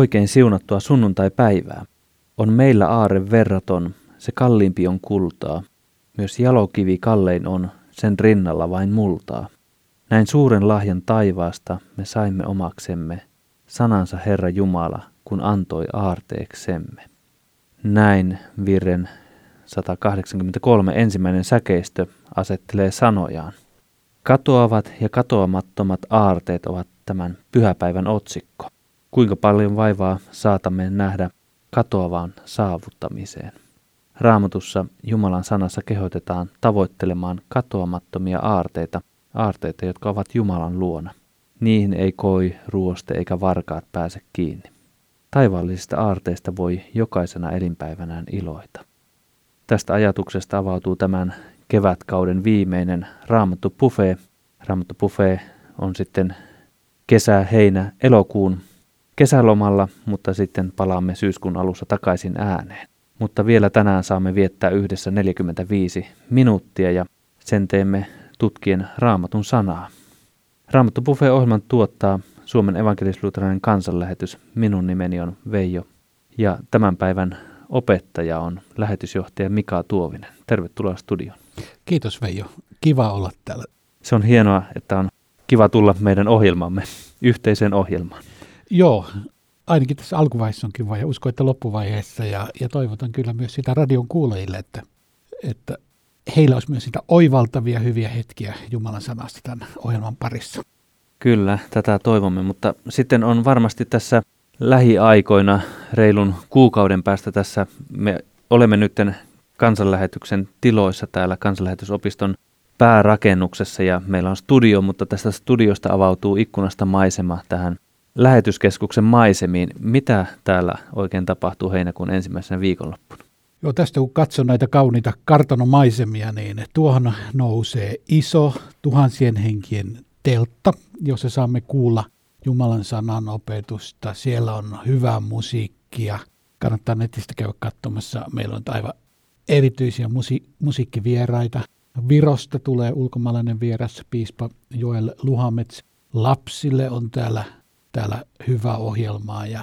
Oikein siunattua sunnuntai-päivää. On meillä aare verraton, se kalliimpi on kultaa. Myös jalokivi kallein on, sen rinnalla vain multaa. Näin suuren lahjan taivaasta me saimme omaksemme, sanansa Herra Jumala, kun antoi aarteeksemme. Näin virren 183 ensimmäinen säkeistö asettelee sanojaan. Katoavat ja katoamattomat aarteet ovat tämän pyhäpäivän otsikko. Kuinka paljon vaivaa saatamme nähdä katoavaan saavuttamiseen. Raamatussa Jumalan sanassa kehotetaan tavoittelemaan katoamattomia aarteita, aarteita, jotka ovat Jumalan luona. Niihin ei koi, ruoste eikä varkaat pääse kiinni. Taivaallisista aarteista voi jokaisena elinpäivänään iloita. Tästä ajatuksesta avautuu tämän kevätkauden viimeinen Raamattu Buffet. Raamattu Buffet on sitten kesä, heinä, elokuun kesälomalla, mutta sitten palaamme syyskuun alussa takaisin ääneen. Mutta vielä tänään saamme viettää yhdessä 45 minuuttia ja sen teemme tutkien Raamatun sanaa. Raamattu Buffet-ohjelman tuottaa Suomen evankelisluterilainen kansanlähetys. Minun nimeni on Veijo ja tämän päivän opettaja on lähetysjohtaja Mika Tuovinen. Tervetuloa studioon. Kiitos Veijo. Kiva olla täällä. Se on hienoa, että on kiva tulla meidän ohjelmamme, yhteiseen ohjelmaan. Joo, ainakin tässä alkuvaiheessa on kiva ja usko, että loppuvaiheessa ja, ja toivotan kyllä myös sitä radion kuulajille, että, että heillä olisi myös sitä oivaltavia hyviä hetkiä Jumalan sanasta tämän ohjelman parissa. Kyllä, tätä toivomme, mutta sitten on varmasti tässä lähiaikoina reilun kuukauden päästä tässä, me olemme nyt kansanlähetyksen tiloissa täällä kansanlähetysopiston päärakennuksessa ja meillä on studio, mutta tästä studiosta avautuu ikkunasta maisema tähän lähetyskeskuksen maisemiin. Mitä täällä oikein tapahtuu heinäkuun ensimmäisenä viikonloppuna? Joo, tästä kun katson näitä kauniita kartanomaisemia, niin tuohon nousee iso tuhansien henkien teltta, jossa saamme kuulla Jumalan sanan opetusta. Siellä on hyvää musiikkia. Kannattaa netistä käydä katsomassa. Meillä on aivan erityisiä musi- musiikkivieraita. Virosta tulee ulkomaalainen vieras, piispa Joel Luhamets. Lapsille on täällä, täällä hyvä ohjelmaa ja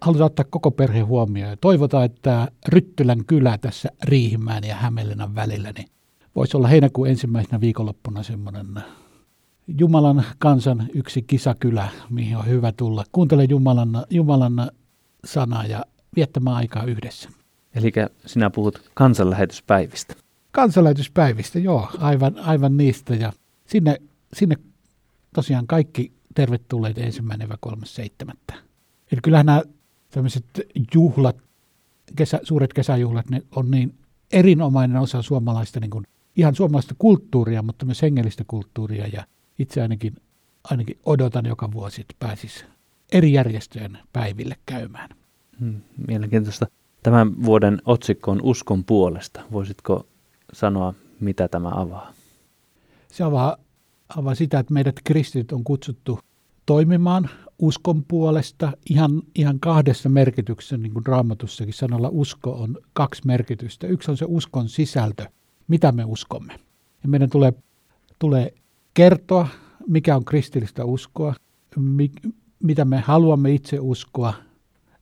halutaan ottaa koko perhe huomioon. Toivotaan, että Ryttylän kylä tässä Riihimään ja Hämeenlinnan välillä niin voisi olla heinäkuun ensimmäisenä viikonloppuna semmoinen Jumalan kansan yksi kisakylä, mihin on hyvä tulla. Kuuntele Jumalan, Jumalan sanaa ja viettämään aikaa yhdessä. Eli sinä puhut kansanlähetyspäivistä. Kansanlähetyspäivistä, joo, aivan, aivan niistä. Ja sinne, sinne tosiaan kaikki tervetulleet ensimmäinen vai kolmas seitsemättä. Eli kyllähän nämä tämmöiset juhlat, kesä, suuret kesäjuhlat, ne on niin erinomainen osa suomalaista, niin kuin, ihan suomalaista kulttuuria, mutta myös hengellistä kulttuuria. Ja itse ainakin, ainakin odotan joka vuosi, että pääsisi eri järjestöjen päiville käymään. Hmm, mielenkiintoista. Tämän vuoden otsikko on Uskon puolesta. Voisitko sanoa, mitä tämä avaa? Se avaa, avaa sitä, että meidät kristit on kutsuttu toimimaan uskon puolesta ihan, ihan kahdessa merkityksessä, niin kuin raamatussakin sanalla usko on kaksi merkitystä. Yksi on se uskon sisältö, mitä me uskomme. Ja meidän tulee, tulee kertoa, mikä on kristillistä uskoa, mi, mitä me haluamme itse uskoa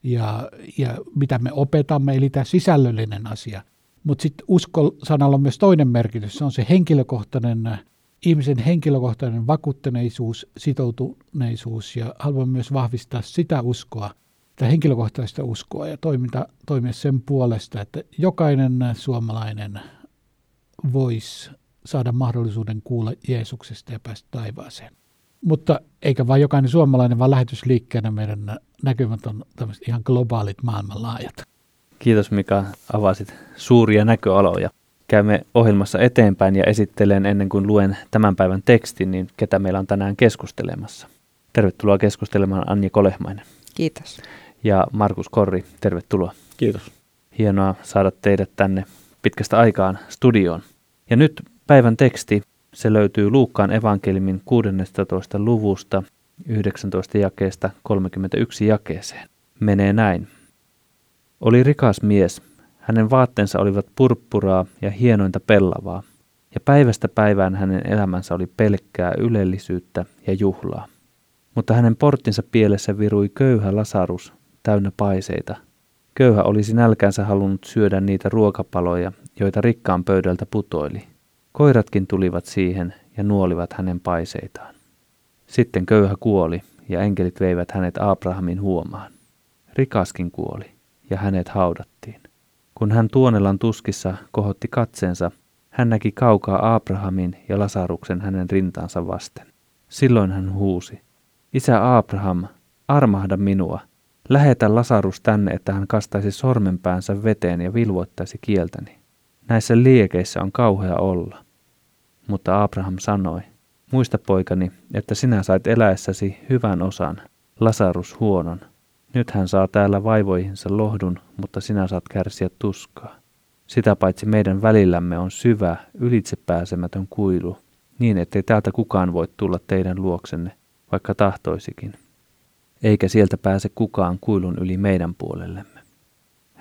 ja, ja mitä me opetamme, eli tämä sisällöllinen asia. Mutta sitten usko-sanalla on myös toinen merkitys, se on se henkilökohtainen, ihmisen henkilökohtainen vakuuttuneisuus, sitoutuneisuus ja haluan myös vahvistaa sitä uskoa, tätä henkilökohtaista uskoa ja toiminta, toimia sen puolesta, että jokainen suomalainen voisi saada mahdollisuuden kuulla Jeesuksesta ja päästä taivaaseen. Mutta eikä vain jokainen suomalainen, vaan lähetysliikkeenä meidän näkymät on tämmöiset ihan globaalit maailmanlaajat. Kiitos Mika, avasit suuria näköaloja. Käymme ohjelmassa eteenpäin ja esittelen ennen kuin luen tämän päivän tekstin, niin ketä meillä on tänään keskustelemassa. Tervetuloa keskustelemaan Anja Kolehmainen. Kiitos. Ja Markus Korri, tervetuloa. Kiitos. Hienoa saada teidät tänne pitkästä aikaan studioon. Ja nyt päivän teksti, se löytyy Luukkaan evankelimin 16. luvusta 19 jakeesta 31 jakeeseen. Menee näin. Oli rikas mies. Hänen vaatteensa olivat purppuraa ja hienointa pellavaa, ja päivästä päivään hänen elämänsä oli pelkkää ylellisyyttä ja juhlaa. Mutta hänen porttinsa pielessä virui köyhä Lasarus, täynnä paiseita. Köyhä olisi nälkänsä halunnut syödä niitä ruokapaloja, joita rikkaan pöydältä putoili. Koiratkin tulivat siihen ja nuolivat hänen paiseitaan. Sitten köyhä kuoli, ja enkelit veivät hänet Abrahamin huomaan. Rikaskin kuoli, ja hänet haudattiin. Kun hän tuonelan tuskissa kohotti katseensa, hän näki kaukaa Abrahamin ja Lasaruksen hänen rintaansa vasten. Silloin hän huusi, Isä Abraham, armahda minua. Lähetä Lasarus tänne, että hän kastaisi sormenpäänsä veteen ja vilvoittaisi kieltäni. Näissä liekeissä on kauhea olla. Mutta Abraham sanoi, muista poikani, että sinä sait eläessäsi hyvän osan, Lasarus huonon. Nyt hän saa täällä vaivoihinsa lohdun, mutta sinä saat kärsiä tuskaa. Sitä paitsi meidän välillämme on syvä, ylitsepääsemätön kuilu, niin ettei täältä kukaan voi tulla teidän luoksenne, vaikka tahtoisikin. Eikä sieltä pääse kukaan kuilun yli meidän puolellemme.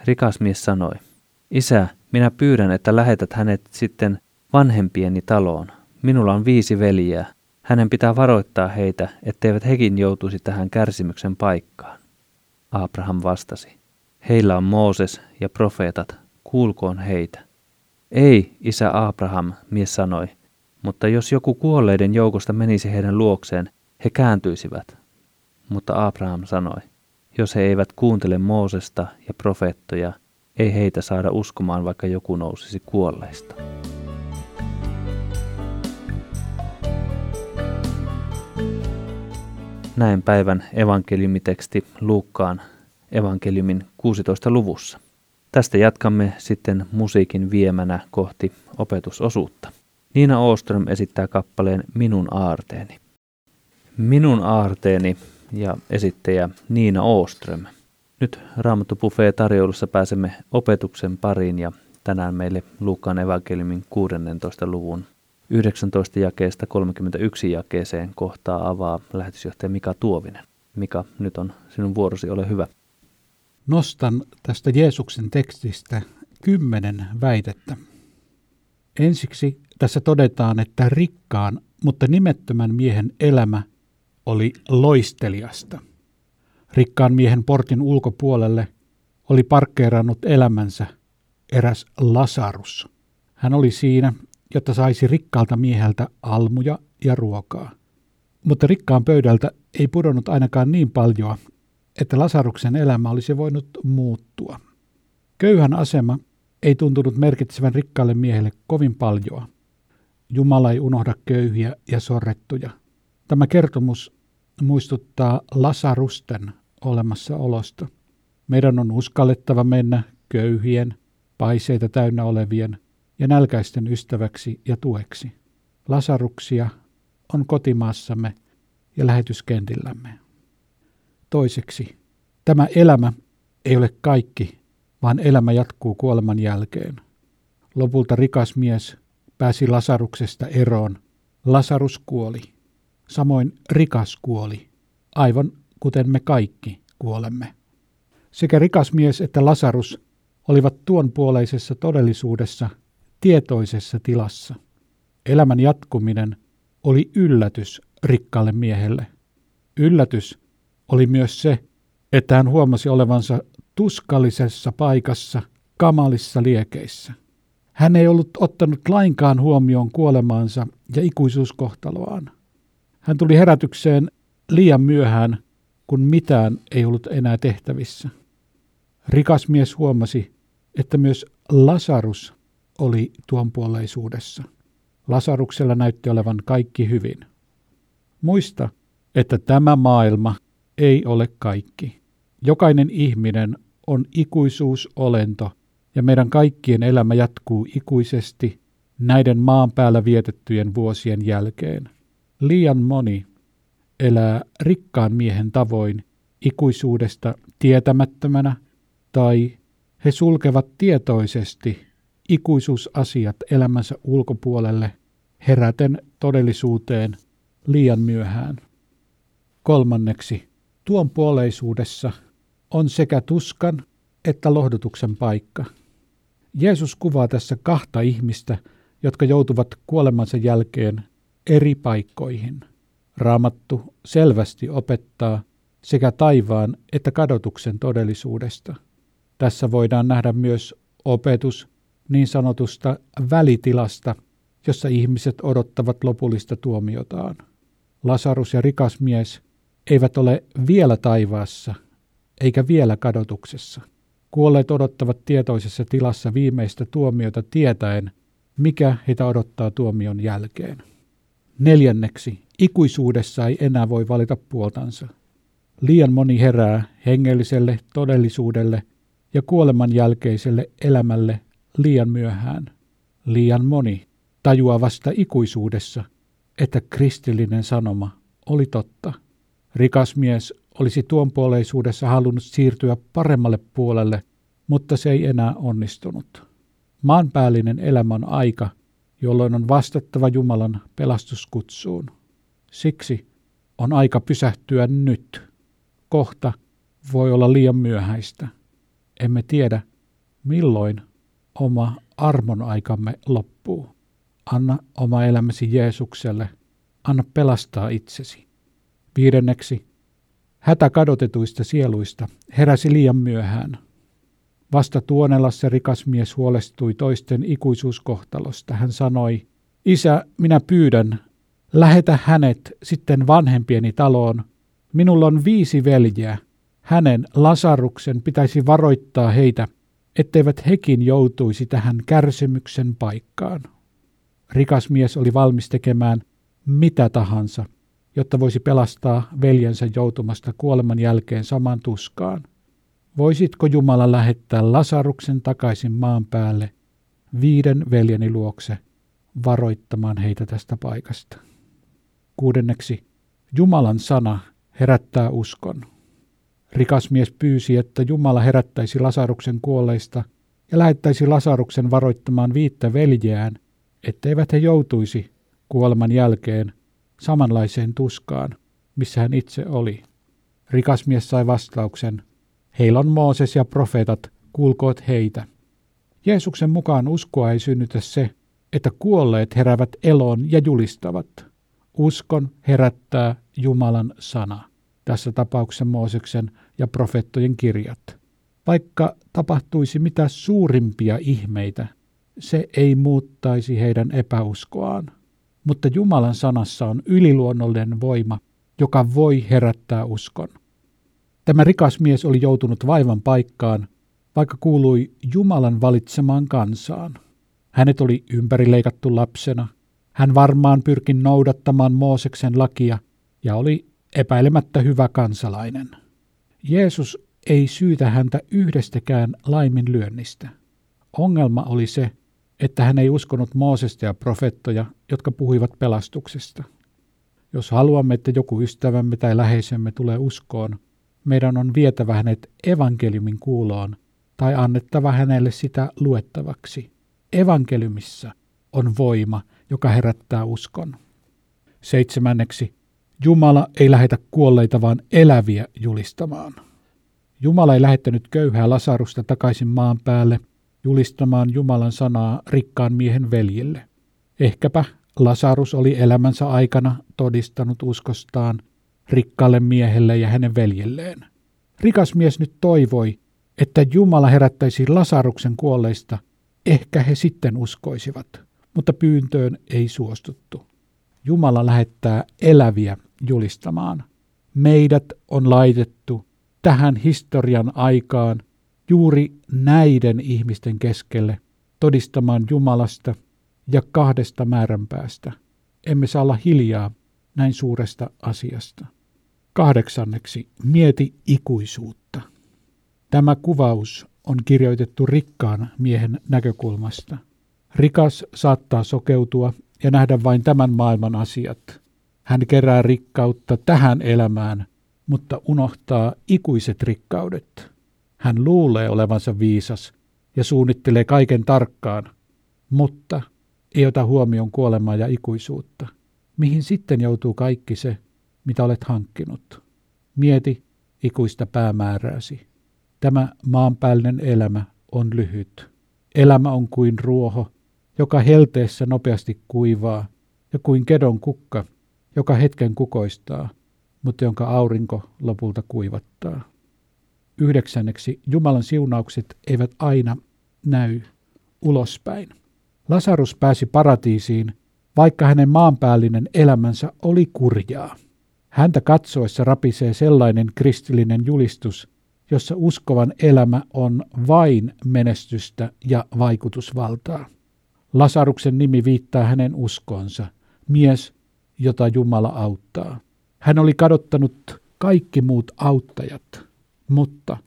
Rikas mies sanoi, Isä, minä pyydän, että lähetät hänet sitten vanhempieni taloon. Minulla on viisi veljeä. Hänen pitää varoittaa heitä, etteivät hekin joutuisi tähän kärsimyksen paikkaan. Abraham vastasi, heillä on Mooses ja profeetat, kuulkoon heitä. Ei, isä Abraham, mies sanoi, mutta jos joku kuolleiden joukosta menisi heidän luokseen, he kääntyisivät. Mutta Abraham sanoi, jos he eivät kuuntele Moosesta ja profeettoja, ei heitä saada uskomaan, vaikka joku nousisi kuolleista. Näin päivän evankeliumiteksti Luukkaan evankeliumin 16. luvussa. Tästä jatkamme sitten musiikin viemänä kohti opetusosuutta. Niina Oström esittää kappaleen Minun aarteeni. Minun aarteeni ja esittäjä Niina Oström. Nyt Raamattu Buffet tarjoulussa pääsemme opetuksen pariin ja tänään meille Luukkaan evankeliumin 16. luvun 19 jakeesta 31 jakeeseen kohtaa avaa lähetysjohtaja Mika Tuovinen. Mika, nyt on sinun vuorosi, ole hyvä. Nostan tästä Jeesuksen tekstistä kymmenen väitettä. Ensiksi tässä todetaan, että rikkaan, mutta nimettömän miehen elämä oli loisteliasta. Rikkaan miehen portin ulkopuolelle oli parkkeerannut elämänsä eräs Lasarus. Hän oli siinä, jotta saisi rikkaalta mieheltä almuja ja ruokaa. Mutta rikkaan pöydältä ei pudonnut ainakaan niin paljon, että Lasaruksen elämä olisi voinut muuttua. Köyhän asema ei tuntunut merkitsevän rikkaalle miehelle kovin paljon. Jumala ei unohda köyhiä ja sorrettuja. Tämä kertomus muistuttaa Lasarusten olemassaolosta. Meidän on uskallettava mennä köyhien, paiseita täynnä olevien ja nälkäisten ystäväksi ja tueksi. Lasaruksia on kotimaassamme ja lähetyskentillämme. Toiseksi, tämä elämä ei ole kaikki, vaan elämä jatkuu kuoleman jälkeen. Lopulta rikas mies pääsi Lasaruksesta eroon. Lasarus kuoli. Samoin rikas kuoli, aivan kuten me kaikki kuolemme. Sekä rikas mies että Lasarus olivat tuon puoleisessa todellisuudessa tietoisessa tilassa. Elämän jatkuminen oli yllätys rikkaalle miehelle. Yllätys oli myös se, että hän huomasi olevansa tuskallisessa paikassa, kamalissa liekeissä. Hän ei ollut ottanut lainkaan huomioon kuolemaansa ja ikuisuuskohtaloaan. Hän tuli herätykseen liian myöhään, kun mitään ei ollut enää tehtävissä. Rikas mies huomasi, että myös Lasarus oli tuonpuoleisuudessa. Lasaruksella näytti olevan kaikki hyvin. Muista, että tämä maailma ei ole kaikki. Jokainen ihminen on ikuisuusolento ja meidän kaikkien elämä jatkuu ikuisesti näiden maan päällä vietettyjen vuosien jälkeen. Liian moni elää rikkaan miehen tavoin ikuisuudesta tietämättömänä tai he sulkevat tietoisesti ikuisuusasiat elämänsä ulkopuolelle heräten todellisuuteen liian myöhään. Kolmanneksi, tuon puoleisuudessa on sekä tuskan että lohdutuksen paikka. Jeesus kuvaa tässä kahta ihmistä, jotka joutuvat kuolemansa jälkeen eri paikkoihin. Raamattu selvästi opettaa sekä taivaan että kadotuksen todellisuudesta. Tässä voidaan nähdä myös opetus niin sanotusta välitilasta, jossa ihmiset odottavat lopullista tuomiotaan. Lasarus ja rikas mies eivät ole vielä taivaassa eikä vielä kadotuksessa. Kuolleet odottavat tietoisessa tilassa viimeistä tuomiota tietäen, mikä heitä odottaa tuomion jälkeen. Neljänneksi, ikuisuudessa ei enää voi valita puoltansa. Liian moni herää hengelliselle todellisuudelle ja kuoleman jälkeiselle elämälle liian myöhään. Liian moni tajuaa vasta ikuisuudessa, että kristillinen sanoma oli totta. Rikas mies olisi tuon puoleisuudessa halunnut siirtyä paremmalle puolelle, mutta se ei enää onnistunut. Maanpäällinen elämä on aika, jolloin on vastattava Jumalan pelastuskutsuun. Siksi on aika pysähtyä nyt. Kohta voi olla liian myöhäistä. Emme tiedä, milloin oma armon aikamme loppuu. Anna oma elämäsi Jeesukselle. Anna pelastaa itsesi. Viidenneksi, hätä kadotetuista sieluista heräsi liian myöhään. Vasta Tuonelassa rikas mies huolestui toisten ikuisuuskohtalosta. Hän sanoi, Isä, minä pyydän, lähetä hänet sitten vanhempieni taloon. Minulla on viisi veljeä. Hänen Lasaruksen pitäisi varoittaa heitä, etteivät hekin joutuisi tähän kärsimyksen paikkaan. Rikas mies oli valmis tekemään mitä tahansa, jotta voisi pelastaa veljensä joutumasta kuoleman jälkeen saman tuskaan. Voisitko Jumala lähettää Lasaruksen takaisin maan päälle viiden veljeni luokse varoittamaan heitä tästä paikasta? Kuudenneksi, Jumalan sana herättää uskon. Rikas mies pyysi, että Jumala herättäisi Lasaruksen kuolleista ja lähettäisi Lasaruksen varoittamaan viittä veljeään, etteivät he joutuisi kuoleman jälkeen samanlaiseen tuskaan, missä hän itse oli. Rikas mies sai vastauksen, heillä on Mooses ja profeetat, kuulkoot heitä. Jeesuksen mukaan uskoa ei synnytä se, että kuolleet heräävät eloon ja julistavat. Uskon herättää Jumalan sana tässä tapauksessa Mooseksen ja profeettojen kirjat. Vaikka tapahtuisi mitä suurimpia ihmeitä, se ei muuttaisi heidän epäuskoaan. Mutta Jumalan sanassa on yliluonnollinen voima, joka voi herättää uskon. Tämä rikas mies oli joutunut vaivan paikkaan, vaikka kuului Jumalan valitsemaan kansaan. Hänet oli ympärileikattu lapsena. Hän varmaan pyrki noudattamaan Mooseksen lakia ja oli epäilemättä hyvä kansalainen. Jeesus ei syytä häntä yhdestäkään laiminlyönnistä. Ongelma oli se, että hän ei uskonut Moosesta ja profettoja, jotka puhuivat pelastuksesta. Jos haluamme, että joku ystävämme tai läheisemme tulee uskoon, meidän on vietävä hänet evankeliumin kuuloon tai annettava hänelle sitä luettavaksi. Evankeliumissa on voima, joka herättää uskon. Seitsemänneksi, Jumala ei lähetä kuolleita, vaan eläviä julistamaan. Jumala ei lähettänyt köyhää Lasarusta takaisin maan päälle julistamaan Jumalan sanaa rikkaan miehen veljille. Ehkäpä Lasarus oli elämänsä aikana todistanut uskostaan rikkaalle miehelle ja hänen veljelleen. Rikas mies nyt toivoi, että Jumala herättäisi Lasaruksen kuolleista, ehkä he sitten uskoisivat, mutta pyyntöön ei suostuttu. Jumala lähettää eläviä julistamaan. Meidät on laitettu tähän historian aikaan juuri näiden ihmisten keskelle todistamaan Jumalasta ja kahdesta määränpäästä. Emme saa olla hiljaa näin suuresta asiasta. Kahdeksanneksi, mieti ikuisuutta. Tämä kuvaus on kirjoitettu rikkaan miehen näkökulmasta. Rikas saattaa sokeutua ja nähdä vain tämän maailman asiat. Hän kerää rikkautta tähän elämään, mutta unohtaa ikuiset rikkaudet. Hän luulee olevansa viisas ja suunnittelee kaiken tarkkaan, mutta ei ota huomioon kuolemaa ja ikuisuutta. Mihin sitten joutuu kaikki se, mitä olet hankkinut? Mieti ikuista päämäärääsi. Tämä maanpäällinen elämä on lyhyt. Elämä on kuin ruoho, joka helteessä nopeasti kuivaa, ja kuin kedon kukka, joka hetken kukoistaa, mutta jonka aurinko lopulta kuivattaa. Yhdeksänneksi, Jumalan siunaukset eivät aina näy ulospäin. Lasarus pääsi paratiisiin, vaikka hänen maanpäällinen elämänsä oli kurjaa. Häntä katsoessa rapisee sellainen kristillinen julistus, jossa uskovan elämä on vain menestystä ja vaikutusvaltaa. Lasaruksen nimi viittaa hänen uskonsa, mies, jota Jumala auttaa. Hän oli kadottanut kaikki muut auttajat, mutta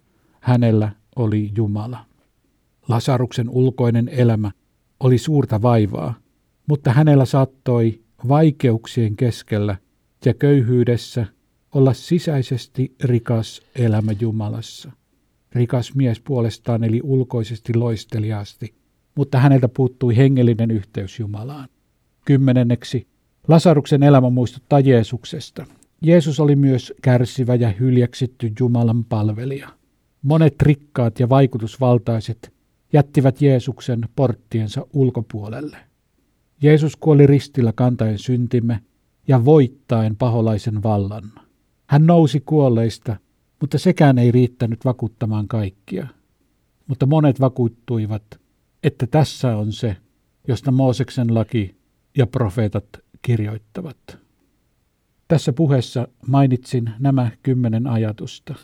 hänellä oli Jumala. Lasaruksen ulkoinen elämä oli suurta vaivaa, mutta hänellä saattoi vaikeuksien keskellä ja köyhyydessä olla sisäisesti rikas elämä Jumalassa. Rikas mies puolestaan eli ulkoisesti loisteliaasti, mutta häneltä puuttui hengellinen yhteys Jumalaan. Kymmenenneksi, Lasaruksen elämä muistuttaa Jeesuksesta. Jeesus oli myös kärsivä ja hyljeksitty Jumalan palvelija. Monet rikkaat ja vaikutusvaltaiset jättivät Jeesuksen porttiensa ulkopuolelle. Jeesus kuoli ristillä kantaen syntimme ja voittaen paholaisen vallan. Hän nousi kuolleista, mutta sekään ei riittänyt vakuuttamaan kaikkia. Mutta monet vakuuttuivat, että tässä on se, josta Mooseksen laki ja profeetat kirjoittavat. Tässä puheessa mainitsin nämä kymmenen ajatusta.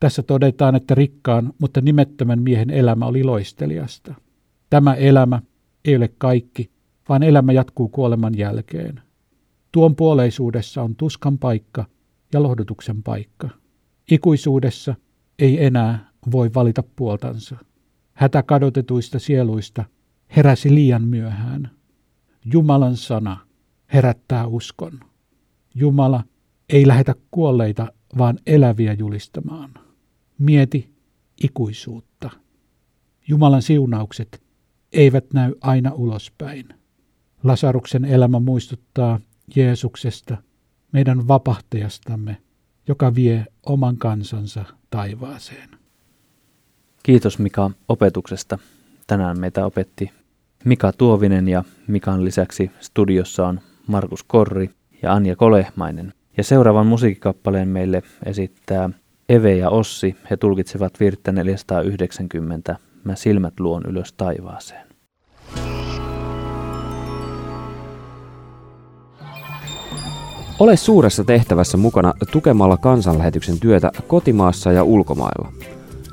Tässä todetaan, että rikkaan, mutta nimettömän miehen elämä oli loisteliasta. Tämä elämä ei ole kaikki, vaan elämä jatkuu kuoleman jälkeen. Tuon puoleisuudessa on tuskan paikka ja lohdutuksen paikka. Ikuisuudessa ei enää voi valita puoltansa. Hätä kadotetuista sieluista heräsi liian myöhään. Jumalan sana herättää uskon. Jumala ei lähetä kuolleita, vaan eläviä julistamaan. Mieti ikuisuutta. Jumalan siunaukset eivät näy aina ulospäin. Lasaruksen elämä muistuttaa Jeesuksesta, meidän vapahtajastamme, joka vie oman kansansa taivaaseen. Kiitos Mika opetuksesta. Tänään meitä opetti Mika Tuovinen ja Mikan lisäksi studiossa on Markus Korri ja Anja Kolehmainen. Ja seuraavan musiikkikappaleen meille esittää Eve ja Ossi. He tulkitsevat virttä 490 Mä silmät luon ylös taivaaseen. Ole suuressa tehtävässä mukana tukemalla kansanlähetyksen työtä kotimaassa ja ulkomailla.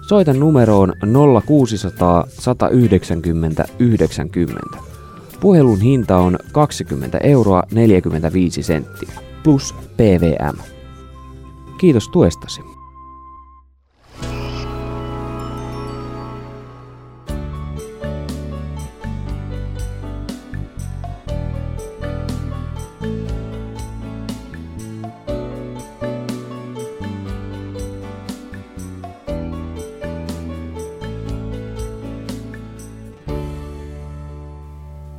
Soita numeroon 0600 190 90. Puhelun hinta on 20 euroa 45 senttiä plus PVM. Kiitos tuestasi.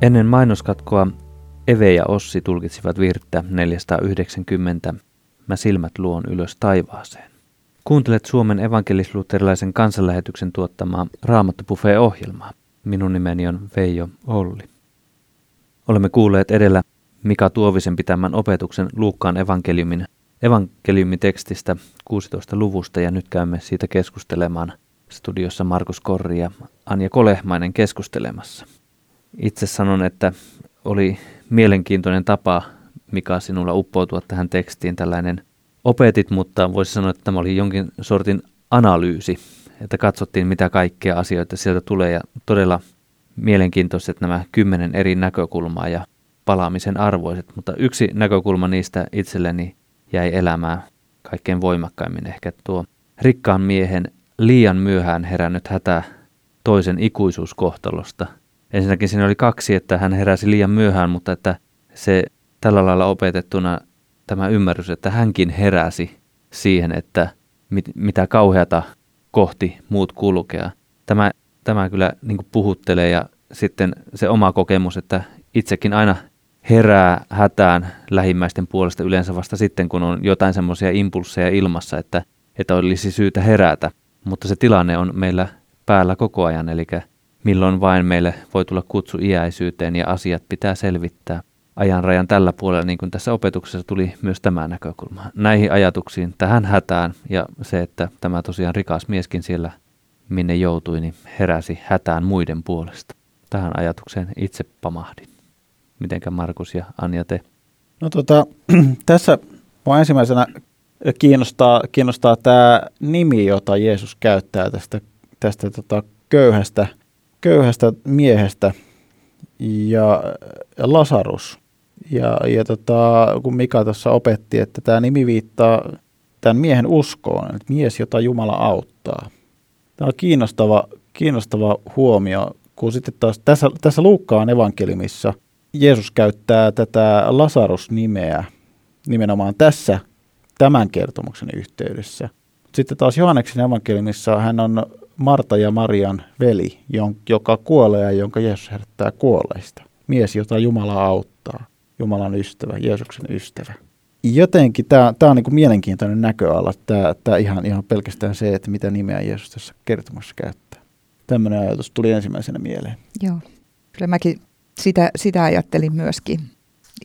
Ennen mainoskatkoa Eve ja Ossi tulkitsivat virttä 490 Mä silmät luon ylös taivaaseen. Kuuntelet Suomen evankelisluterilaisen kansanlähetyksen tuottamaa Raamattopufe-ohjelmaa. Minun nimeni on Veijo Olli. Olemme kuulleet edellä Mika Tuovisen pitämän opetuksen Luukkaan evankeliumin evankeliumitekstistä 16 luvusta ja nyt käymme siitä keskustelemaan studiossa Markus Korri ja Anja Kolehmainen keskustelemassa. Itse sanon, että oli mielenkiintoinen tapa, mikä sinulla uppoutua tähän tekstiin, tällainen opetit, mutta voisi sanoa, että tämä oli jonkin sortin analyysi, että katsottiin mitä kaikkea asioita sieltä tulee ja todella mielenkiintoiset nämä kymmenen eri näkökulmaa ja palaamisen arvoiset, mutta yksi näkökulma niistä itselleni jäi elämään kaikkein voimakkaimmin. Ehkä tuo rikkaan miehen liian myöhään herännyt hätä toisen ikuisuuskohtalosta – ensinnäkin siinä oli kaksi, että hän heräsi liian myöhään, mutta että se tällä lailla opetettuna tämä ymmärrys, että hänkin heräsi siihen, että mit, mitä kauheata kohti muut kulkea. Tämä, tämä kyllä niin puhuttelee ja sitten se oma kokemus, että itsekin aina herää hätään lähimmäisten puolesta yleensä vasta sitten, kun on jotain semmoisia impulseja ilmassa, että, että olisi syytä herätä. Mutta se tilanne on meillä päällä koko ajan, eli milloin vain meille voi tulla kutsu iäisyyteen ja asiat pitää selvittää. ajanrajan tällä puolella, niin kuin tässä opetuksessa tuli myös tämä näkökulma. Näihin ajatuksiin, tähän hätään ja se, että tämä tosiaan rikas mieskin siellä, minne joutui, niin heräsi hätään muiden puolesta. Tähän ajatukseen itse pamahdin. Mitenkä Markus ja Anja te? No tota, tässä mua ensimmäisenä kiinnostaa, kiinnostaa tämä nimi, jota Jeesus käyttää tästä, tästä tota köyhästä, köyhästä miehestä ja, ja Lasarus. Ja, ja tota, kun Mika tuossa opetti, että tämä nimi viittaa tämän miehen uskoon, että mies, jota Jumala auttaa. Tämä on kiinnostava, kiinnostava huomio, kun sitten taas tässä, tässä Luukkaan evankeliumissa Jeesus käyttää tätä Lasarus-nimeä nimenomaan tässä tämän kertomuksen yhteydessä. Sitten taas Johanneksen evankeliumissa hän on Marta ja Marian veli, joka kuolee ja jonka Jeesus herättää kuolleista. Mies, jota Jumala auttaa. Jumalan ystävä, Jeesuksen ystävä. Jotenkin tämä, tämä on niin mielenkiintoinen näköala, tämä, tämä ihan, ihan pelkästään se, että mitä nimeä Jeesus tässä kertomuksessa käyttää. Tämmöinen ajatus tuli ensimmäisenä mieleen. Joo, kyllä mäkin sitä, sitä ajattelin myöskin.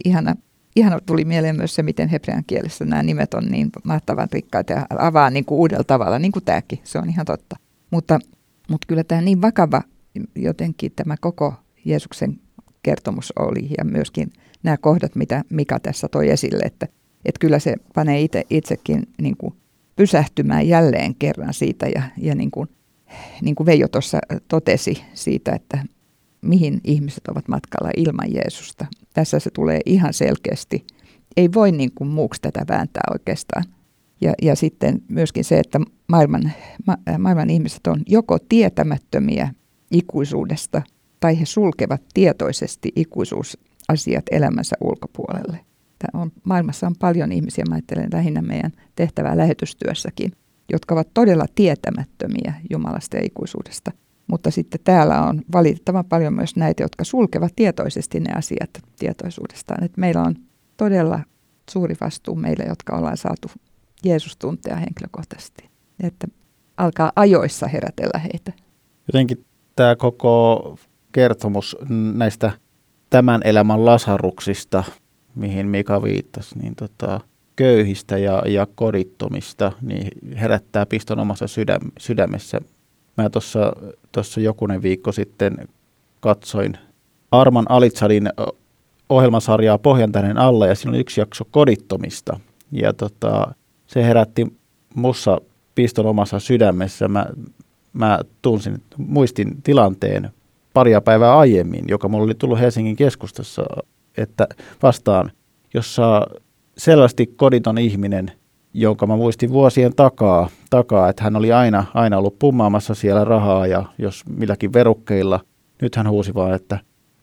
Ihana, ihana tuli mieleen myös se, miten hebrean kielessä nämä nimet on niin mahtavan rikkaita ja avaa niin kuin uudella tavalla, niin kuin tämäkin, se on ihan totta. Mutta, mutta kyllä tämä niin vakava jotenkin tämä koko Jeesuksen kertomus oli ja myöskin nämä kohdat, mitä Mika tässä toi esille, että, että kyllä se panee itse, itsekin niin kuin pysähtymään jälleen kerran siitä ja, ja niin, kuin, niin kuin Veijo tuossa totesi siitä, että mihin ihmiset ovat matkalla ilman Jeesusta. Tässä se tulee ihan selkeästi. Ei voi niin kuin muuksi tätä vääntää oikeastaan. Ja, ja sitten myöskin se, että maailman, ma, maailman ihmiset on joko tietämättömiä ikuisuudesta tai he sulkevat tietoisesti ikuisuusasiat elämänsä ulkopuolelle. Tämä on, maailmassa on paljon ihmisiä, mä ajattelen lähinnä meidän tehtävää lähetystyössäkin, jotka ovat todella tietämättömiä Jumalasta ja ikuisuudesta. Mutta sitten täällä on valitettavan paljon myös näitä, jotka sulkevat tietoisesti ne asiat tietoisuudestaan. Et meillä on todella suuri vastuu meille, jotka ollaan saatu Jeesus tuntea henkilökohtaisesti. Että alkaa ajoissa herätellä heitä. Jotenkin tämä koko kertomus näistä tämän elämän lasaruksista, mihin Mika viittasi, niin tota, köyhistä ja, ja kodittomista, niin herättää piston omassa sydäm, sydämessä. Mä tuossa jokunen viikko sitten katsoin Arman Alitsadin ohjelmasarjaa Pohjantäinen alla ja siinä on yksi jakso kodittomista. Ja tota, se herätti mussa piston omassa sydämessä. Mä, mä tunsin, muistin tilanteen paria päivää aiemmin, joka mulla oli tullut Helsingin keskustassa, että vastaan, jossa selvästi koditon ihminen, jonka mä muistin vuosien takaa, takaa että hän oli aina, aina ollut pummaamassa siellä rahaa ja jos milläkin verukkeilla. Nyt hän huusi vaan, että,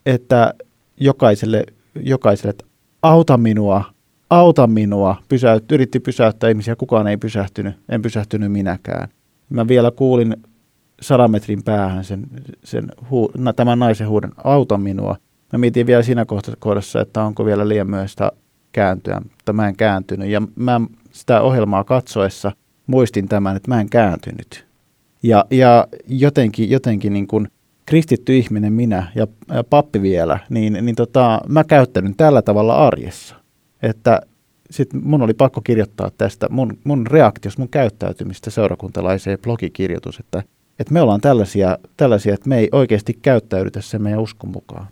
että jokaiselle, jokaiselle, että auta minua, auta minua, pysäyt, yritti pysäyttää ihmisiä, kukaan ei pysähtynyt, en pysähtynyt minäkään. Mä vielä kuulin sadan metrin päähän sen, sen huu, tämän naisen huuden, auta minua. Mä mietin vielä siinä kohdassa, että onko vielä liian myöhäistä kääntyä, mutta mä en kääntynyt. Ja mä sitä ohjelmaa katsoessa muistin tämän, että mä en kääntynyt. Ja, ja jotenkin, jotenkin niin kuin kristitty ihminen minä ja, ja pappi vielä, niin, niin tota, mä käyttänyt tällä tavalla arjessa. Että sitten mun oli pakko kirjoittaa tästä mun, mun reaktios, mun käyttäytymistä seurakuntalaiseen blogikirjoitus, että, että me ollaan tällaisia, tällaisia, että me ei oikeasti käyttäydytä sen meidän uskon mukaan.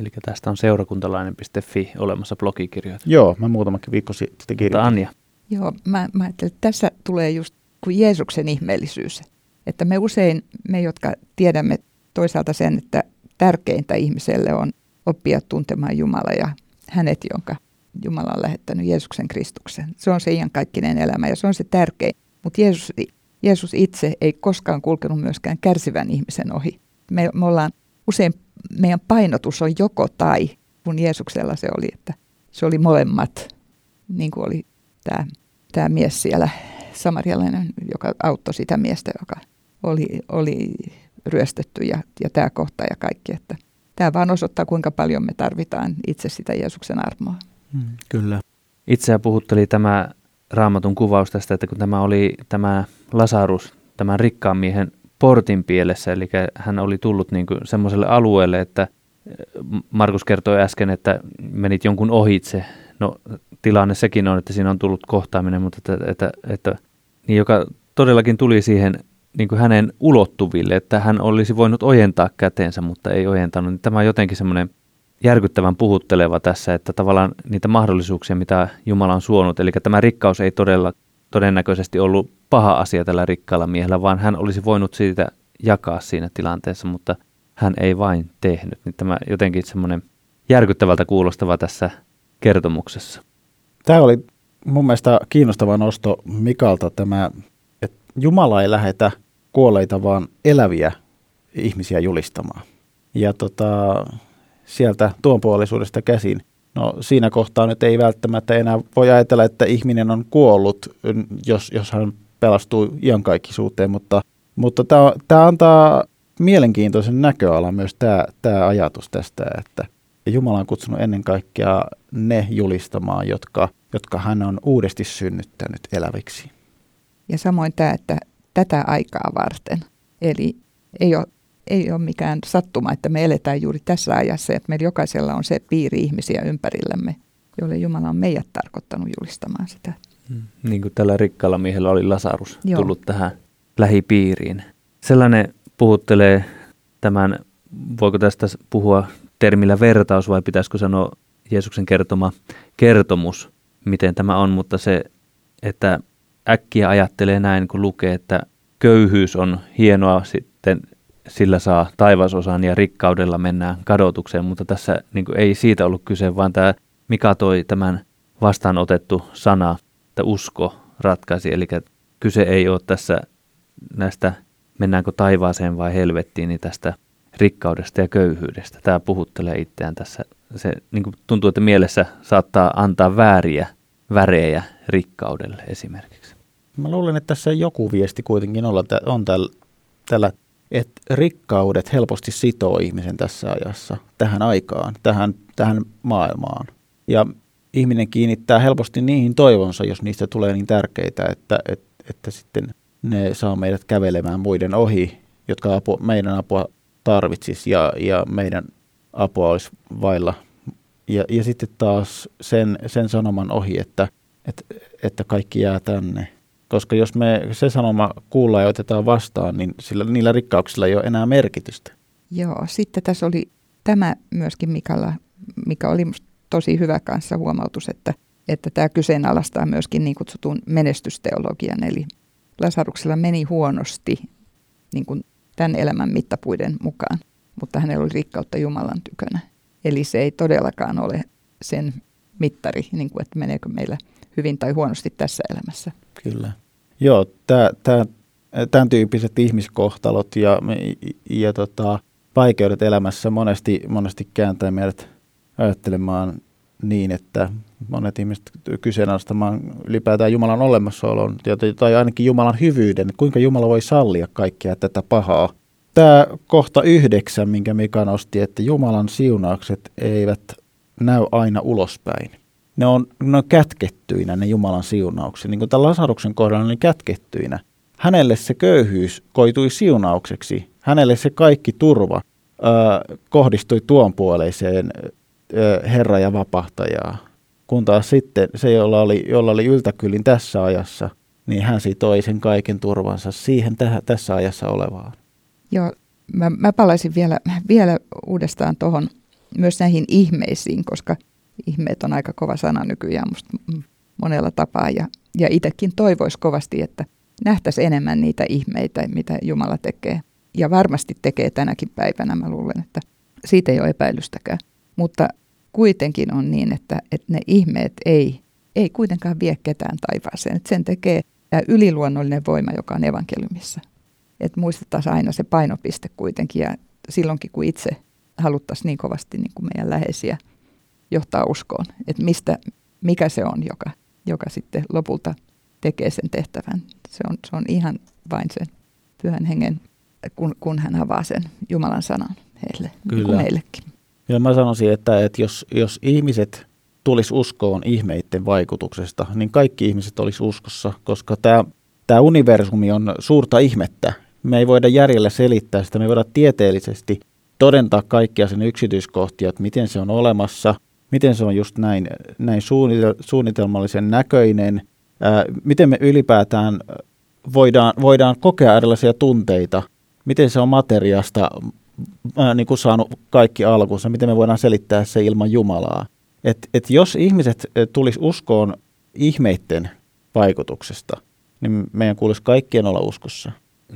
Eli tästä on seurakuntalainen.fi olemassa blogikirjoitus. Joo, mä muutamakin viikko sitten kirjoitin. Anja. Joo, mä, mä ajattelin, että tässä tulee just kuin Jeesuksen ihmeellisyys. Että me usein, me jotka tiedämme toisaalta sen, että tärkeintä ihmiselle on oppia tuntemaan Jumala ja hänet, jonka Jumala on lähettänyt Jeesuksen Kristuksen. Se on se iankaikkinen elämä ja se on se tärkein. Mutta Jeesus, Jeesus itse ei koskaan kulkenut myöskään kärsivän ihmisen ohi. Me, me ollaan usein, meidän painotus on joko tai, kun Jeesuksella se oli, että se oli molemmat, niin kuin oli tämä, mies siellä, samarialainen, joka auttoi sitä miestä, joka oli, oli ryöstetty ja, ja tämä kohta ja kaikki, että tämä vaan osoittaa, kuinka paljon me tarvitaan itse sitä Jeesuksen armoa. Mm, kyllä. Itseä puhutteli tämä raamatun kuvaus tästä, että kun tämä oli tämä Lasarus, tämän rikkaan miehen portin pielessä, eli hän oli tullut niin kuin semmoiselle alueelle, että Markus kertoi äsken, että menit jonkun ohitse. No tilanne sekin on, että siinä on tullut kohtaaminen, mutta että, että, että niin joka todellakin tuli siihen niin kuin hänen ulottuville, että hän olisi voinut ojentaa käteensä, mutta ei ojentanut. Niin tämä on jotenkin semmoinen järkyttävän puhutteleva tässä, että tavallaan niitä mahdollisuuksia, mitä Jumala on suonut, eli tämä rikkaus ei todella todennäköisesti ollut paha asia tällä rikkaalla miehellä, vaan hän olisi voinut siitä jakaa siinä tilanteessa, mutta hän ei vain tehnyt. Niin tämä jotenkin semmoinen järkyttävältä kuulostava tässä kertomuksessa. Tämä oli mun mielestä kiinnostava nosto Mikalta tämä, että Jumala ei lähetä kuolleita, vaan eläviä ihmisiä julistamaan. Ja tota, sieltä tuon puolisuudesta käsin. No siinä kohtaa nyt ei välttämättä enää voi ajatella, että ihminen on kuollut, jos, jos hän pelastuu iankaikkisuuteen, mutta, mutta tämä antaa mielenkiintoisen näköalan myös tämä, tämä ajatus tästä, että Jumala on kutsunut ennen kaikkea ne julistamaan, jotka, jotka hän on uudesti synnyttänyt eläviksi. Ja samoin tämä, että tätä aikaa varten. Eli ei ole ei ole mikään sattuma, että me eletään juuri tässä ajassa, että meillä jokaisella on se piiri ihmisiä ympärillämme, joille Jumala on meidät tarkoittanut julistamaan sitä. Mm. Niin kuin tällä rikkaalla miehellä oli Lasarus Joo. tullut tähän lähipiiriin. Sellainen puhuttelee tämän, voiko tästä puhua termillä vertaus vai pitäisikö sanoa Jeesuksen kertoma kertomus, miten tämä on, mutta se, että äkkiä ajattelee näin, kun lukee, että köyhyys on hienoa sitten sillä saa taivasosan ja rikkaudella mennään kadotukseen, mutta tässä niin kuin, ei siitä ollut kyse, vaan tämä Mika toi tämän vastaanotettu sana, että usko ratkaisi, eli kyse ei ole tässä näistä mennäänkö taivaaseen vai helvettiin, niin tästä rikkaudesta ja köyhyydestä. Tämä puhuttelee itseään tässä. Se niin kuin tuntuu, että mielessä saattaa antaa vääriä värejä rikkaudelle esimerkiksi. Mä luulen, että tässä joku viesti kuitenkin olla, on tällä, tällä että rikkaudet helposti sitoo ihmisen tässä ajassa, tähän aikaan, tähän, tähän maailmaan. Ja ihminen kiinnittää helposti niihin toivonsa, jos niistä tulee niin tärkeitä, että, että, että sitten ne saa meidät kävelemään muiden ohi, jotka apu, meidän apua tarvitsisi ja, ja meidän apua olisi vailla. Ja, ja sitten taas sen, sen sanoman ohi, että, että, että kaikki jää tänne koska jos me se sanoma kuullaan ja otetaan vastaan, niin sillä, niillä rikkauksilla ei ole enää merkitystä. Joo, sitten tässä oli tämä myöskin Mikalla, mikä oli tosi hyvä kanssa huomautus, että, että tämä kyseenalaistaa myöskin niin kutsutun menestysteologian, eli Lasaruksella meni huonosti niin kuin tämän elämän mittapuiden mukaan, mutta hänellä oli rikkautta Jumalan tykönä. Eli se ei todellakaan ole sen mittari, niin kuin, että meneekö meillä hyvin tai huonosti tässä elämässä. Kyllä. Joo, tää, tää, tämän tyyppiset ihmiskohtalot ja, ja tota, vaikeudet elämässä monesti, monesti kääntää meidät ajattelemaan niin, että monet ihmiset kyseenalaistamaan ylipäätään Jumalan olemassaolon tai ainakin Jumalan hyvyyden, kuinka Jumala voi sallia kaikkea tätä pahaa. Tämä kohta yhdeksän, minkä Mika nosti, että Jumalan siunaukset eivät näy aina ulospäin ne on, ne on kätkettyinä ne Jumalan siunaukset. Niin kuin tämän Lasaruksen kohdalla ne kätkettyinä. Hänelle se köyhyys koitui siunaukseksi. Hänelle se kaikki turva ö, kohdistui tuon puoleiseen ö, Herra ja vapahtajaa. Kun taas sitten se, jolla oli, jolla oli yltäkyllin tässä ajassa, niin hän sitoi sen kaiken turvansa siihen täh, tässä ajassa olevaan. Joo, mä, mä palaisin vielä, vielä uudestaan tuohon myös näihin ihmeisiin, koska – ihmeet on aika kova sana nykyään musta monella tapaa. Ja, ja itsekin toivoisi kovasti, että nähtäisiin enemmän niitä ihmeitä, mitä Jumala tekee. Ja varmasti tekee tänäkin päivänä, mä luulen, että siitä ei ole epäilystäkään. Mutta kuitenkin on niin, että, että ne ihmeet ei, ei kuitenkaan vie ketään taivaaseen. Että sen tekee tämä yliluonnollinen voima, joka on evankeliumissa. Että muistetaan aina se painopiste kuitenkin ja silloinkin, kun itse haluttaisiin niin kovasti niin kuin meidän läheisiä johtaa uskoon. Että mistä, mikä se on, joka, joka sitten lopulta tekee sen tehtävän. Se on, se on ihan vain sen pyhän hengen, kun, kun hän avaa sen Jumalan sanan heille, niin Kyllä. Niin meillekin. Ja mä sanoisin, että, että jos, jos ihmiset tulisi uskoon ihmeiden vaikutuksesta, niin kaikki ihmiset olisi uskossa, koska tämä, tämä universumi on suurta ihmettä. Me ei voida järjellä selittää sitä, me ei voida tieteellisesti todentaa kaikkia sen yksityiskohtia, että miten se on olemassa, miten se on just näin, näin suunnitelmallisen näköinen, ää, miten me ylipäätään voidaan, voidaan kokea erilaisia tunteita, miten se on materiasta ää, niin kuin saanut kaikki alkunsa, miten me voidaan selittää se ilman Jumalaa. Et, et jos ihmiset tulisi uskoon ihmeiden vaikutuksesta, niin meidän kuulisi kaikkien olla uskossa.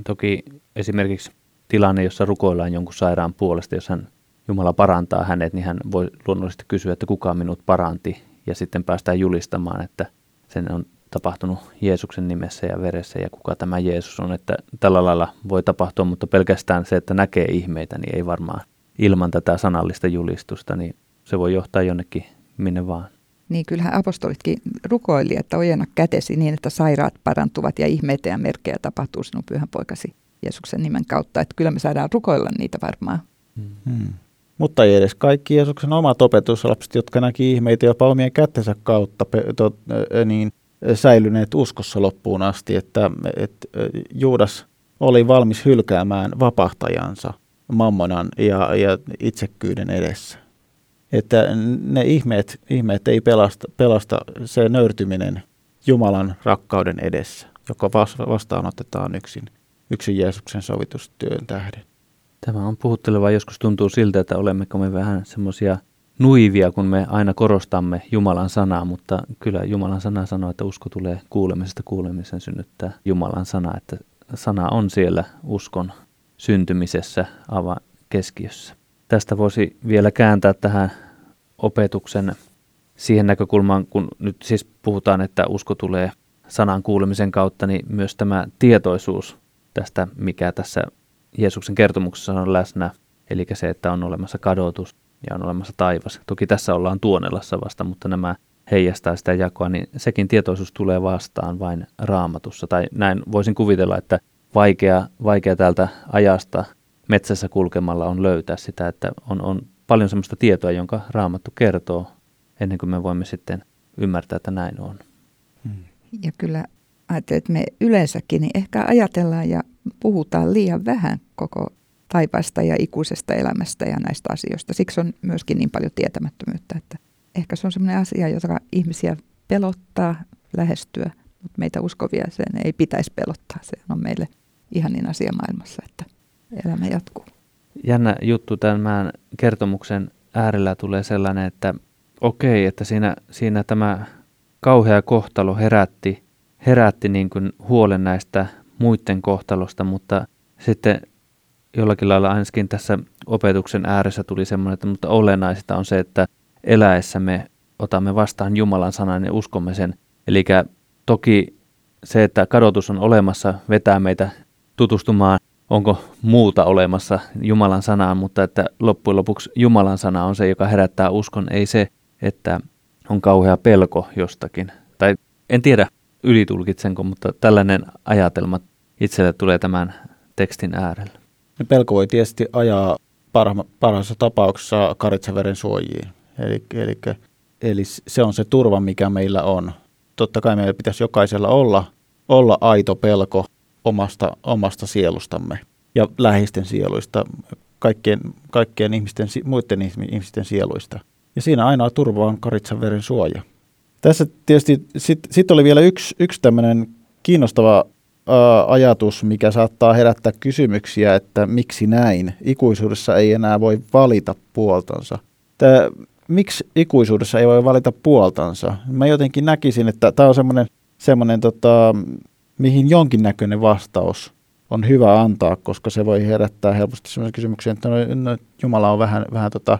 Toki esimerkiksi tilanne, jossa rukoillaan jonkun sairaan puolesta, jos hän Jumala parantaa hänet, niin hän voi luonnollisesti kysyä, että kuka minut paranti, ja sitten päästään julistamaan, että sen on tapahtunut Jeesuksen nimessä ja veressä, ja kuka tämä Jeesus on, että tällä lailla voi tapahtua, mutta pelkästään se, että näkee ihmeitä, niin ei varmaan ilman tätä sanallista julistusta, niin se voi johtaa jonnekin minne vaan. Niin kyllähän apostolitkin rukoili, että ojenna kätesi niin, että sairaat parantuvat ja ihmeitä ja merkkejä tapahtuu sinun pyhän poikasi Jeesuksen nimen kautta. Että kyllä me saadaan rukoilla niitä varmaan. Hmm. Mutta ei edes kaikki Jeesuksen omat opetuslapset, jotka näki ihmeitä jopa omien kättensä kautta, niin säilyneet uskossa loppuun asti, että, että Juudas oli valmis hylkäämään vapahtajansa mammonan ja, ja itsekkyyden edessä että ne ihmeet, ihmeet ei pelasta, pelasta se nöyrtyminen Jumalan rakkauden edessä, joka vastaanotetaan yksin, yksin Jeesuksen sovitustyön tähden. Tämä on puhutteleva. Joskus tuntuu siltä, että olemmeko me vähän semmoisia nuivia, kun me aina korostamme Jumalan sanaa, mutta kyllä Jumalan sana sanoo, että usko tulee kuulemisesta kuulemisen synnyttää Jumalan sana, että sana on siellä uskon syntymisessä ava keskiössä tästä voisi vielä kääntää tähän opetuksen siihen näkökulmaan, kun nyt siis puhutaan, että usko tulee sanan kuulemisen kautta, niin myös tämä tietoisuus tästä, mikä tässä Jeesuksen kertomuksessa on läsnä, eli se, että on olemassa kadotus ja on olemassa taivas. Toki tässä ollaan tuonelassa vasta, mutta nämä heijastaa sitä jakoa, niin sekin tietoisuus tulee vastaan vain raamatussa. Tai näin voisin kuvitella, että vaikea, vaikea täältä ajasta metsässä kulkemalla on löytää sitä, että on, on paljon sellaista tietoa, jonka raamattu kertoo, ennen kuin me voimme sitten ymmärtää, että näin on. Hmm. Ja kyllä ajattelin, että me yleensäkin niin ehkä ajatellaan ja puhutaan liian vähän koko taivaasta ja ikuisesta elämästä ja näistä asioista. Siksi on myöskin niin paljon tietämättömyyttä, että ehkä se on sellainen asia, joka ihmisiä pelottaa lähestyä, mutta meitä uskovia sen ei pitäisi pelottaa. Se on meille ihanin asia maailmassa, että elämä jatkuu. Jännä juttu tämän kertomuksen äärellä tulee sellainen, että okei, että siinä, siinä tämä kauhea kohtalo herätti, herätti niin kuin huolen näistä muiden kohtalosta, mutta sitten jollakin lailla ainakin tässä opetuksen ääressä tuli semmoinen, että mutta olennaista on se, että eläessä me otamme vastaan Jumalan sanan ja uskomme sen. Eli toki se, että kadotus on olemassa, vetää meitä tutustumaan onko muuta olemassa Jumalan sanaan, mutta että loppujen lopuksi Jumalan sana on se, joka herättää uskon, ei se, että on kauhea pelko jostakin. Tai en tiedä, ylitulkitsenko, mutta tällainen ajatelma itselle tulee tämän tekstin äärellä. Pelko voi tietysti ajaa parha, parhaassa tapauksessa karitsaveren suojiin. Eli, eli, eli se on se turva, mikä meillä on. Totta kai meillä pitäisi jokaisella olla, olla aito pelko omasta, omasta sielustamme ja läheisten sieluista, kaikkien, kaikkien ihmisten, muiden ihmisten sieluista. Ja siinä ainoa turva on karitsan veren suoja. Tässä tietysti sitten sit oli vielä yksi, yksi tämmöinen kiinnostava ajatus, mikä saattaa herättää kysymyksiä, että miksi näin? Ikuisuudessa ei enää voi valita puoltansa. Tämä, miksi ikuisuudessa ei voi valita puoltansa? Mä jotenkin näkisin, että tämä on semmoinen, semmoinen tota, mihin jonkinnäköinen vastaus on hyvä antaa, koska se voi herättää helposti sellaisen kysymyksen, että no, no, Jumala on vähän, vähän tota,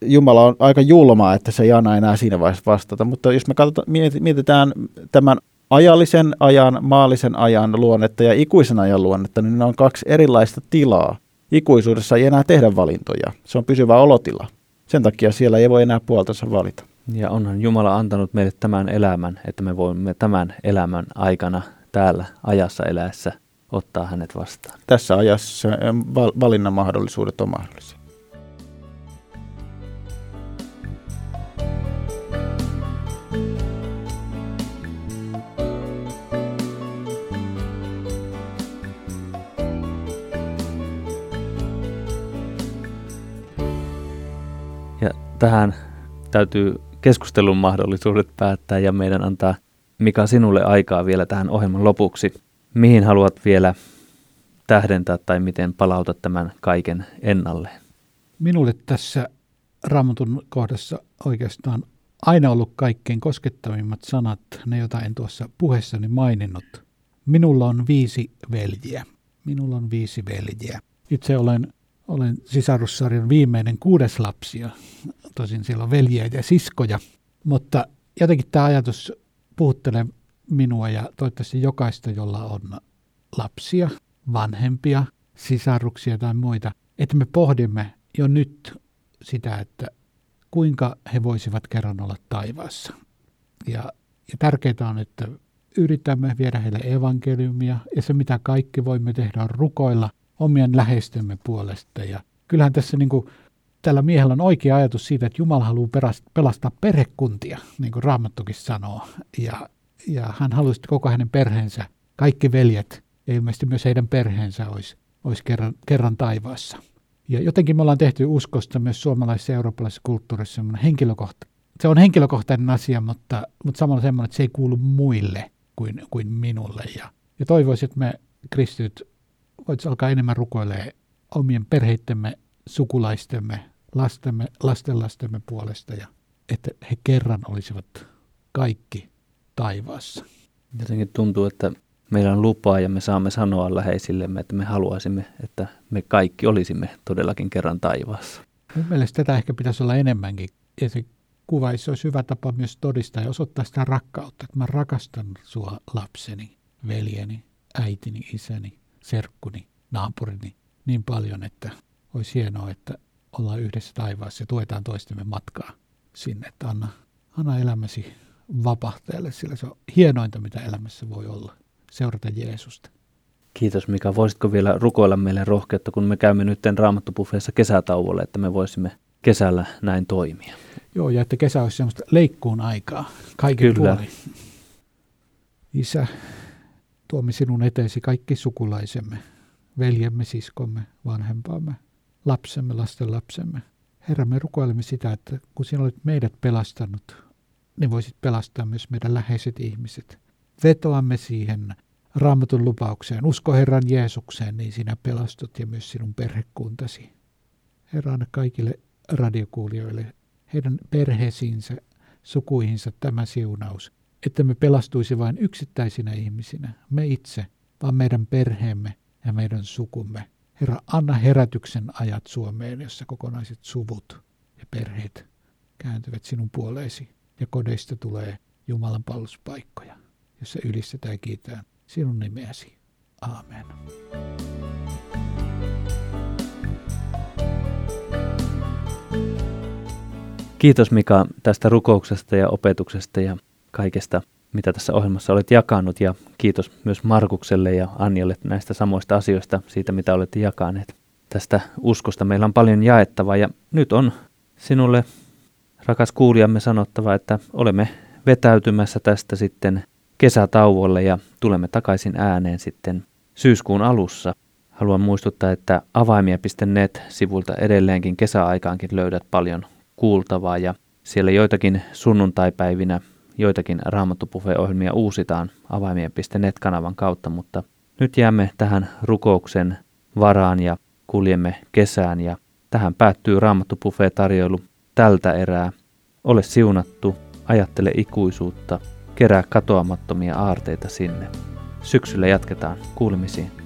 Jumala on aika julmaa, että se ei anna enää siinä vaiheessa vastata. Mutta jos me katsotaan, mietitään tämän ajallisen ajan, maallisen ajan luonnetta ja ikuisen ajan luonnetta, niin ne on kaksi erilaista tilaa. Ikuisuudessa ei enää tehdä valintoja. Se on pysyvä olotila. Sen takia siellä ei voi enää puoltansa valita. Ja onhan Jumala antanut meille tämän elämän, että me voimme tämän elämän aikana täällä ajassa eläessä ottaa hänet vastaan. Tässä ajassa valinnan mahdollisuudet on mahdollisia. Tähän täytyy keskustelun mahdollisuudet päättää ja meidän antaa Mika sinulle aikaa vielä tähän ohjelman lopuksi. Mihin haluat vielä tähdentää tai miten palautat tämän kaiken ennalle? Minulle tässä Raamatun kohdassa oikeastaan aina ollut kaikkein koskettavimmat sanat, ne joita en tuossa puheessani maininnut. Minulla on viisi veljiä. Minulla on viisi veljiä. Itse olen, olen sisarussarjan viimeinen kuudes lapsia. Tosin siellä on veljiä ja siskoja. Mutta jotenkin tämä ajatus puhuttelee minua ja toivottavasti jokaista, jolla on lapsia, vanhempia, sisaruksia tai muita, että me pohdimme jo nyt sitä, että kuinka he voisivat kerran olla taivaassa. Ja, ja tärkeää on, että yritämme viedä heille evankeliumia ja se mitä kaikki voimme tehdä on rukoilla omien läheistemme puolesta. Ja kyllähän tässä niin kuin, tällä miehellä on oikea ajatus siitä, että Jumala haluaa pelastaa perhekuntia, niin kuin Raamattukin sanoo. Ja, ja hän haluaisi, että koko hänen perheensä, kaikki veljet ja ilmeisesti myös heidän perheensä olisi, olisi kerran, kerran taivaassa. Ja jotenkin me ollaan tehty uskosta myös suomalaisessa ja eurooppalaisessa kulttuurissa henkilökohta. Se on henkilökohtainen asia, mutta, mutta samalla semmoinen, että se ei kuulu muille kuin, kuin minulle. Ja, ja toivoisin, että me kristityt voitaisiin alkaa enemmän rukoilemaan omien perheittemme, sukulaistemme, lastemme, lastenlastemme puolesta ja että he kerran olisivat kaikki taivaassa. Jotenkin tuntuu, että meillä on lupaa ja me saamme sanoa läheisillemme, että me haluaisimme, että me kaikki olisimme todellakin kerran taivaassa. Mun mielestä tätä ehkä pitäisi olla enemmänkin. Ja se kuvaisi, olisi hyvä tapa myös todistaa ja osoittaa sitä rakkautta, että mä rakastan sua lapseni, veljeni, äitini, isäni, serkkuni, naapurini niin paljon, että olisi hienoa, että ollaan yhdessä taivaassa ja tuetaan toistemme matkaa sinne, että anna, anna elämäsi vapahtajalle, sillä se on hienointa, mitä elämässä voi olla seurata Jeesusta. Kiitos Mika. Voisitko vielä rukoilla meille rohkeutta, kun me käymme nyt raamattopuffeessa kesätauolle, että me voisimme kesällä näin toimia? Joo, ja että kesä olisi semmoista leikkuun aikaa kaiken Kyllä. puolin. Isä, tuomme sinun eteesi kaikki sukulaisemme, veljemme, siskomme, vanhempaamme, lapsemme, lasten lapsemme. Herra, me rukoilemme sitä, että kun sinä olet meidät pelastanut, niin voisit pelastaa myös meidän läheiset ihmiset. Vetoamme siihen raamatun lupaukseen. Usko Herran Jeesukseen, niin sinä pelastut ja myös sinun perhekuntasi. Herra, anna kaikille radiokuulijoille, heidän perheisiinsä, sukuihinsa tämä siunaus, että me pelastuisi vain yksittäisinä ihmisinä, me itse, vaan meidän perheemme ja meidän sukumme. Herra, anna herätyksen ajat Suomeen, jossa kokonaiset suvut ja perheet kääntyvät sinun puoleesi ja kodeista tulee Jumalan palveluspaikkoja, jossa ylistetään ja sinun nimeäsi. Amen. Kiitos Mika tästä rukouksesta ja opetuksesta ja kaikesta, mitä tässä ohjelmassa olet jakanut. Ja kiitos myös Markukselle ja Anjalle näistä samoista asioista, siitä mitä olette jakaneet. Tästä uskosta meillä on paljon jaettavaa ja nyt on sinulle, rakas kuulijamme, sanottava, että olemme vetäytymässä tästä sitten kesätauolle ja tulemme takaisin ääneen sitten syyskuun alussa. Haluan muistuttaa, että avaimia.net-sivulta edelleenkin kesäaikaankin löydät paljon kuultavaa ja siellä joitakin sunnuntaipäivinä joitakin raamattupuhe-ohjelmia uusitaan avaimien.net-kanavan kautta, mutta nyt jäämme tähän rukouksen varaan ja kuljemme kesään ja tähän päättyy raamattupufe-tarjoilu tältä erää. Ole siunattu, ajattele ikuisuutta, kerää katoamattomia aarteita sinne. Syksyllä jatketaan kuulemisiin.